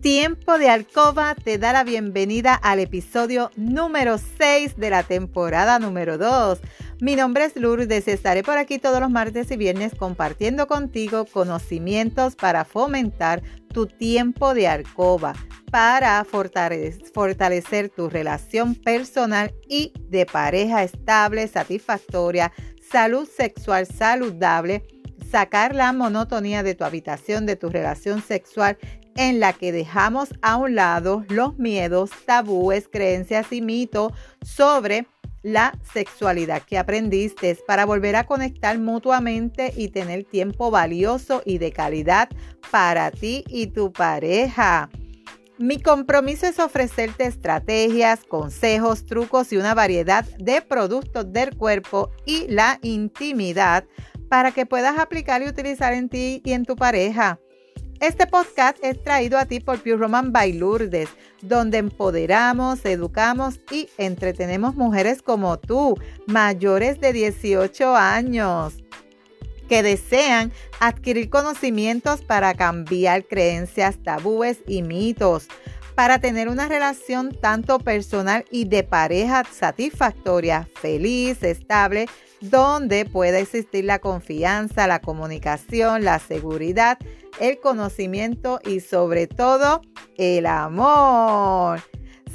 Tiempo de Alcoba te da la bienvenida al episodio número 6 de la temporada número 2. Mi nombre es Lourdes estaré por aquí todos los martes y viernes compartiendo contigo conocimientos para fomentar tu tiempo de alcoba, para fortalecer tu relación personal y de pareja estable, satisfactoria, salud sexual saludable, sacar la monotonía de tu habitación, de tu relación sexual en la que dejamos a un lado los miedos, tabúes, creencias y mitos sobre la sexualidad que aprendiste para volver a conectar mutuamente y tener tiempo valioso y de calidad para ti y tu pareja. Mi compromiso es ofrecerte estrategias, consejos, trucos y una variedad de productos del cuerpo y la intimidad para que puedas aplicar y utilizar en ti y en tu pareja. Este podcast es traído a ti por Pure Roman by donde empoderamos, educamos y entretenemos mujeres como tú, mayores de 18 años, que desean adquirir conocimientos para cambiar creencias, tabúes y mitos, para tener una relación tanto personal y de pareja satisfactoria, feliz, estable, donde pueda existir la confianza, la comunicación, la seguridad, el conocimiento y sobre todo el amor.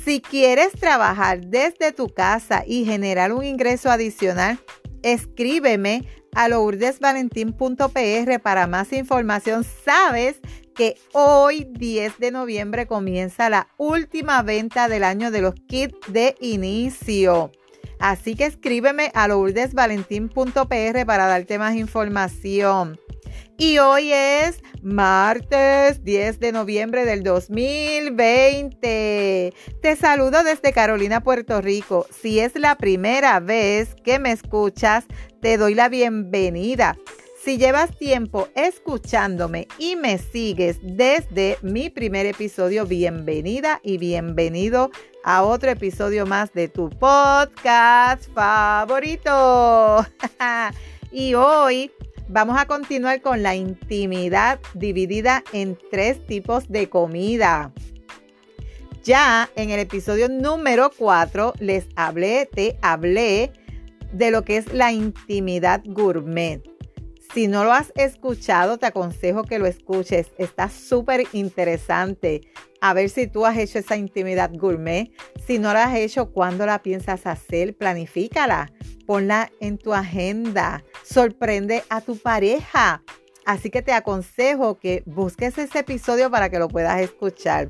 Si quieres trabajar desde tu casa y generar un ingreso adicional, escríbeme a lourdesvalentín.pr para más información. Sabes que hoy 10 de noviembre comienza la última venta del año de los kits de inicio. Así que escríbeme a lourdesvalentín.pr para darte más información. Y hoy es martes 10 de noviembre del 2020. Te saludo desde Carolina, Puerto Rico. Si es la primera vez que me escuchas, te doy la bienvenida. Si llevas tiempo escuchándome y me sigues desde mi primer episodio, bienvenida y bienvenido a otro episodio más de tu podcast favorito. y hoy vamos a continuar con la intimidad dividida en tres tipos de comida. Ya en el episodio número 4 les hablé, te hablé de lo que es la intimidad gourmet. Si no lo has escuchado, te aconsejo que lo escuches. Está súper interesante. A ver si tú has hecho esa intimidad gourmet. Si no la has hecho, ¿cuándo la piensas hacer? Planifícala. Ponla en tu agenda. Sorprende a tu pareja. Así que te aconsejo que busques ese episodio para que lo puedas escuchar.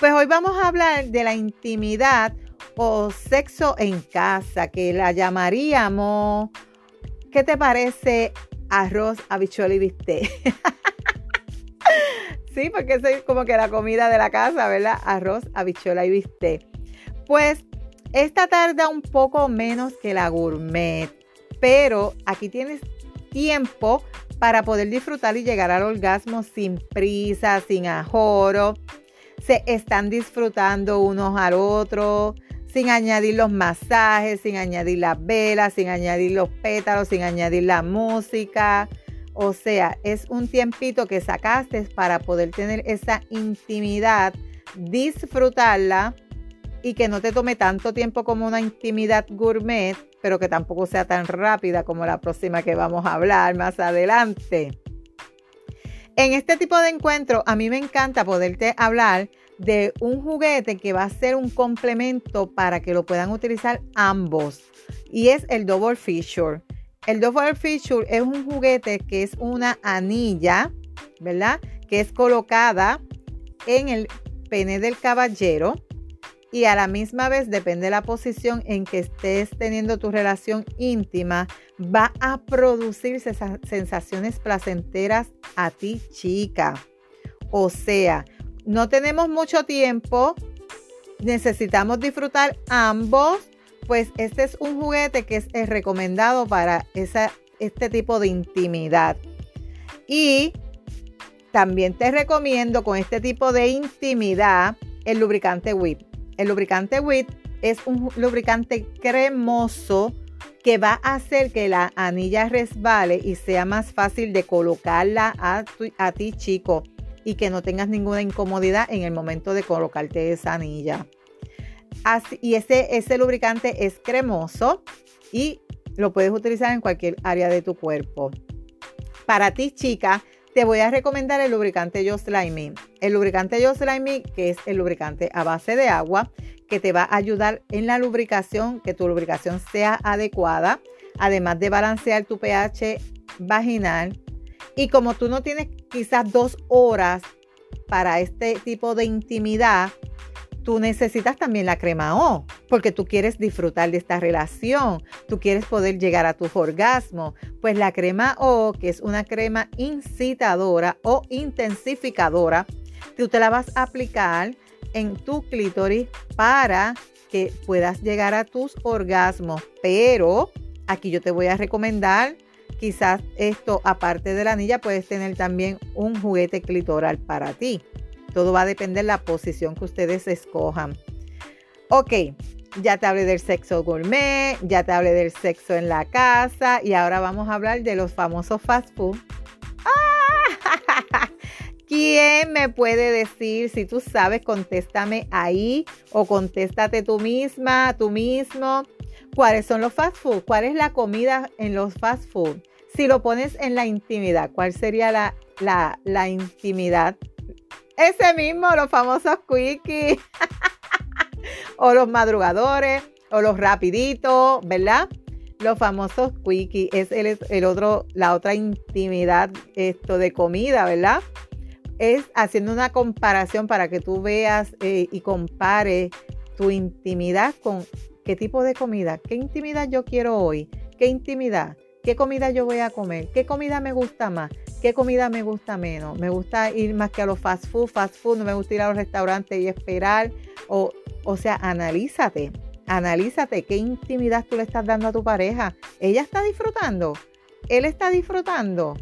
Pues hoy vamos a hablar de la intimidad o sexo en casa, que la llamaríamos, ¿qué te parece arroz, habichuela y bistec. sí, porque es como que la comida de la casa, ¿verdad? Arroz, habichuela y bistec. Pues esta tarda un poco menos que la gourmet, pero aquí tienes tiempo para poder disfrutar y llegar al orgasmo sin prisa, sin ajoro. Se están disfrutando unos al otro sin añadir los masajes, sin añadir las velas, sin añadir los pétalos, sin añadir la música. O sea, es un tiempito que sacaste para poder tener esa intimidad, disfrutarla y que no te tome tanto tiempo como una intimidad gourmet, pero que tampoco sea tan rápida como la próxima que vamos a hablar más adelante. En este tipo de encuentro, a mí me encanta poderte hablar de un juguete que va a ser un complemento para que lo puedan utilizar ambos y es el Double Feature. El Double Feature es un juguete que es una anilla, ¿verdad? Que es colocada en el pene del caballero y a la misma vez, depende de la posición en que estés teniendo tu relación íntima, va a producirse sensaciones placenteras a ti, chica. O sea, no tenemos mucho tiempo, necesitamos disfrutar ambos, pues este es un juguete que es recomendado para este tipo de intimidad. Y también te recomiendo con este tipo de intimidad el lubricante WIP. El lubricante WIP es un lubricante cremoso que va a hacer que la anilla resbale y sea más fácil de colocarla a, a ti chico y que no tengas ninguna incomodidad en el momento de colocarte esa anilla. Así, y ese, ese lubricante es cremoso y lo puedes utilizar en cualquier área de tu cuerpo. Para ti, chica, te voy a recomendar el lubricante Just Like El lubricante Just Like que es el lubricante a base de agua, que te va a ayudar en la lubricación, que tu lubricación sea adecuada, además de balancear tu pH vaginal. Y como tú no tienes quizás dos horas para este tipo de intimidad, tú necesitas también la crema O, porque tú quieres disfrutar de esta relación, tú quieres poder llegar a tu orgasmo. Pues la crema O, que es una crema incitadora o intensificadora, tú te la vas a aplicar en tu clítoris para que puedas llegar a tus orgasmos. Pero aquí yo te voy a recomendar, quizás esto, aparte de la anilla, puedes tener también un juguete clitoral para ti. Todo va a depender de la posición que ustedes escojan. Ok, ya te hablé del sexo gourmet, ya te hablé del sexo en la casa y ahora vamos a hablar de los famosos fast food. ¡Ah! ¿Quién me puede decir si tú sabes? Contéstame ahí o contéstate tú misma, tú mismo. ¿Cuáles son los fast food? ¿Cuál es la comida en los fast food? Si lo pones en la intimidad, ¿cuál sería la, la, la intimidad ese mismo, los famosos quickies. o los madrugadores, o los rapiditos, ¿verdad? Los famosos quickies es el, el, otro, la otra intimidad esto de comida, ¿verdad? Es haciendo una comparación para que tú veas eh, y compares tu intimidad con qué tipo de comida, qué intimidad yo quiero hoy, qué intimidad, qué comida yo voy a comer, qué comida me gusta más. ¿Qué comida me gusta menos? Me gusta ir más que a los fast food, fast food, no me gusta ir a los restaurantes y esperar. O, o sea, analízate, analízate qué intimidad tú le estás dando a tu pareja. ¿Ella está disfrutando? ¿Él está disfrutando?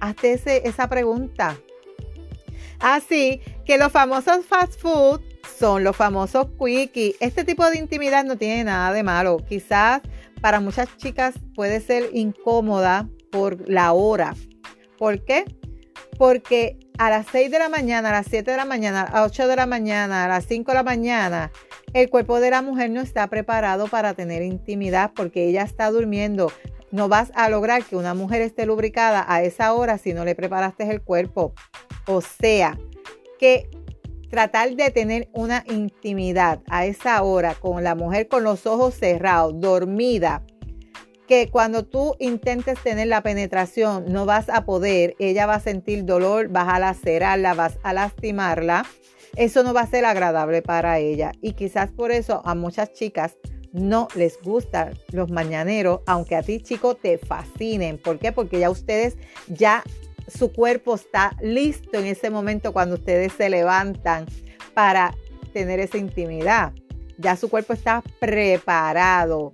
Hazte esa pregunta. Así que los famosos fast food son los famosos quickie. Este tipo de intimidad no tiene nada de malo. Quizás para muchas chicas puede ser incómoda por la hora ¿Por qué? Porque a las 6 de la mañana, a las 7 de la mañana, a las 8 de la mañana, a las 5 de la mañana, el cuerpo de la mujer no está preparado para tener intimidad porque ella está durmiendo. No vas a lograr que una mujer esté lubricada a esa hora si no le preparaste el cuerpo. O sea, que tratar de tener una intimidad a esa hora con la mujer con los ojos cerrados, dormida, que cuando tú intentes tener la penetración no vas a poder, ella va a sentir dolor, vas a lacerarla, vas a lastimarla, eso no va a ser agradable para ella. Y quizás por eso a muchas chicas no les gustan los mañaneros, aunque a ti chico te fascinen. ¿Por qué? Porque ya ustedes, ya su cuerpo está listo en ese momento cuando ustedes se levantan para tener esa intimidad. Ya su cuerpo está preparado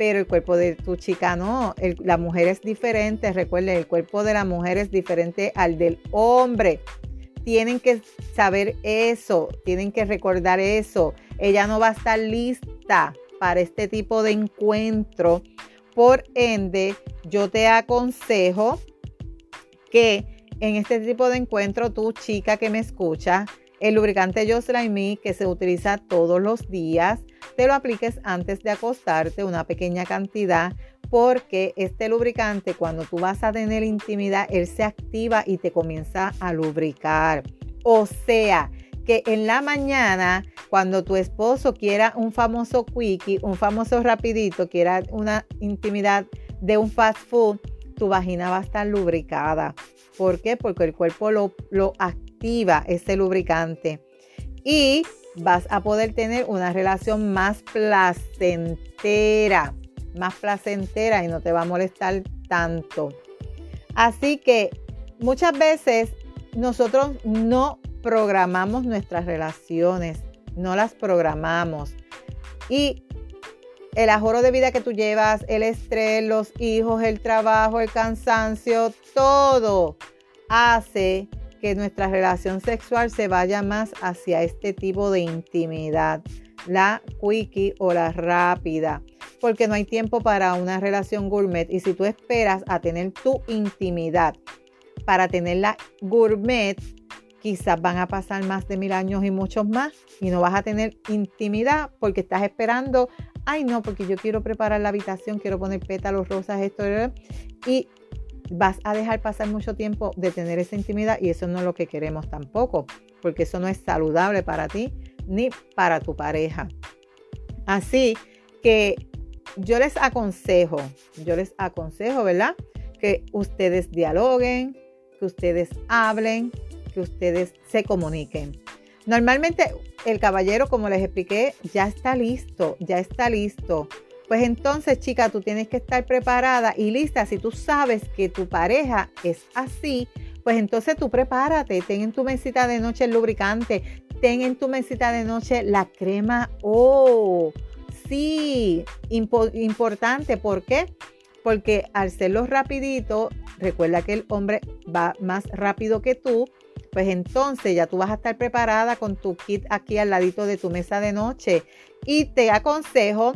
pero el cuerpo de tu chica no. la mujer es diferente. Recuerden, el cuerpo de la mujer es diferente al del hombre. Tienen que saber eso, tienen que recordar eso. Ella no va a estar lista para este tipo de encuentro. Por ende, yo te aconsejo que en este tipo de encuentro, tu chica que me escucha, el lubricante Jocelyn Me que se utiliza todos los días, te lo apliques antes de acostarte, una pequeña cantidad, porque este lubricante cuando tú vas a tener intimidad, él se activa y te comienza a lubricar. O sea, que en la mañana, cuando tu esposo quiera un famoso quickie, un famoso rapidito, quiera una intimidad de un fast food, tu vagina va a estar lubricada. ¿Por qué? Porque el cuerpo lo, lo activa, ese lubricante. Y vas a poder tener una relación más placentera, más placentera y no te va a molestar tanto. Así que muchas veces nosotros no programamos nuestras relaciones, no las programamos. Y el ajoro de vida que tú llevas, el estrés, los hijos, el trabajo, el cansancio, todo hace que nuestra relación sexual se vaya más hacia este tipo de intimidad, la quickie o la rápida, porque no hay tiempo para una relación gourmet. Y si tú esperas a tener tu intimidad para tener la gourmet, quizás van a pasar más de mil años y muchos más y no vas a tener intimidad porque estás esperando, ay no, porque yo quiero preparar la habitación, quiero poner pétalos, rosas, esto, y vas a dejar pasar mucho tiempo de tener esa intimidad y eso no es lo que queremos tampoco, porque eso no es saludable para ti ni para tu pareja. Así que yo les aconsejo, yo les aconsejo, ¿verdad? Que ustedes dialoguen, que ustedes hablen, que ustedes se comuniquen. Normalmente el caballero, como les expliqué, ya está listo, ya está listo. Pues entonces, chica, tú tienes que estar preparada y lista. Si tú sabes que tu pareja es así, pues entonces tú prepárate, ten en tu mesita de noche el lubricante, ten en tu mesita de noche la crema O. sí, importante. ¿Por qué? Porque al hacerlo rapidito, recuerda que el hombre va más rápido que tú, pues entonces ya tú vas a estar preparada con tu kit aquí al ladito de tu mesa de noche. Y te aconsejo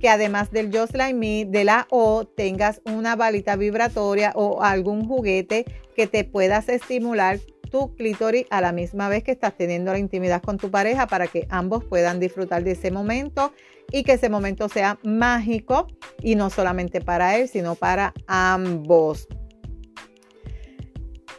que además del Just Like Me, de la O, tengas una balita vibratoria o algún juguete que te puedas estimular tu clítoris a la misma vez que estás teniendo la intimidad con tu pareja para que ambos puedan disfrutar de ese momento y que ese momento sea mágico y no solamente para él, sino para ambos.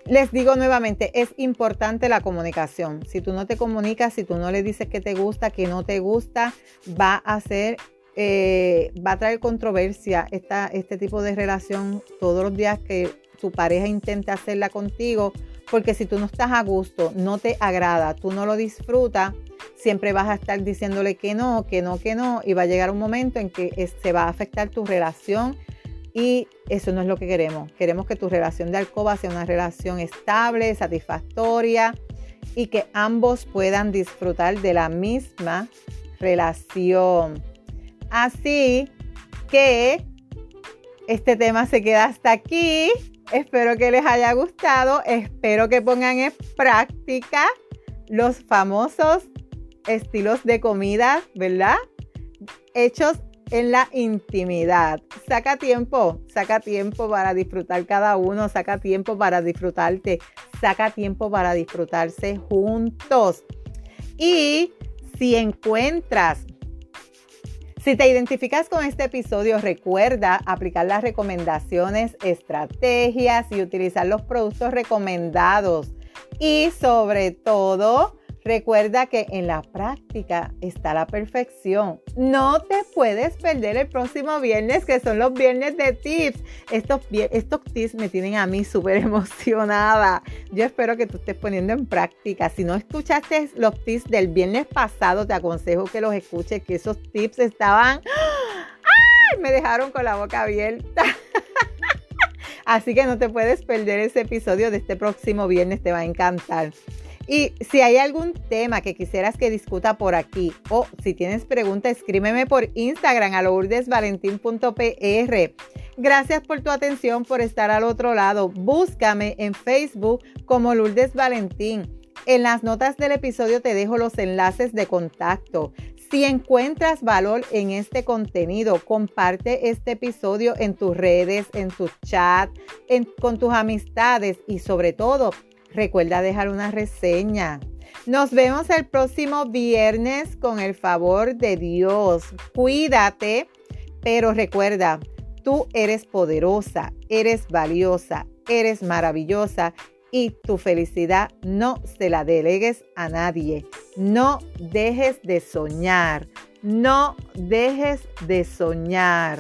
Les digo nuevamente, es importante la comunicación. Si tú no te comunicas, si tú no le dices que te gusta, que no te gusta, va a ser, eh, va a traer controversia esta, este tipo de relación todos los días que tu pareja intente hacerla contigo, porque si tú no estás a gusto, no te agrada, tú no lo disfrutas, siempre vas a estar diciéndole que no, que no, que no, y va a llegar un momento en que se va a afectar tu relación y eso no es lo que queremos. Queremos que tu relación de alcoba sea una relación estable, satisfactoria y que ambos puedan disfrutar de la misma relación. Así que este tema se queda hasta aquí. Espero que les haya gustado. Espero que pongan en práctica los famosos estilos de comida, ¿verdad? Hechos en la intimidad. Saca tiempo, saca tiempo para disfrutar cada uno, saca tiempo para disfrutarte, saca tiempo para disfrutarse juntos. Y si encuentras, si te identificas con este episodio, recuerda aplicar las recomendaciones, estrategias y utilizar los productos recomendados. Y sobre todo, Recuerda que en la práctica está la perfección. No te puedes perder el próximo viernes, que son los viernes de tips. Estos, tips me tienen a mí súper emocionada. Yo espero que tú estés poniendo en práctica. Si no escuchaste los tips del viernes pasado, te aconsejo que los escuches, que esos tips estaban... ¡Ay! Me dejaron con la boca abierta. Así que no te puedes perder ese episodio de este próximo viernes, te va a encantar. Y si hay algún tema que quisieras que discuta por aquí o si tienes preguntas, escríbeme por Instagram a lourdesvalentín.pr. Gracias por tu atención, por estar al otro lado. Búscame en Facebook como Lourdes Valentín. En las notas del episodio te dejo los enlaces de contacto. Si encuentras valor en este contenido, comparte este episodio en tus redes, en tu chat, con tus amistades y sobre todo, Recuerda dejar una reseña. Nos vemos el próximo viernes con el favor de Dios. Cuídate, pero recuerda, tú eres poderosa, eres valiosa, eres maravillosa y tu felicidad no se la delegues a nadie. No dejes de soñar. No dejes de soñar.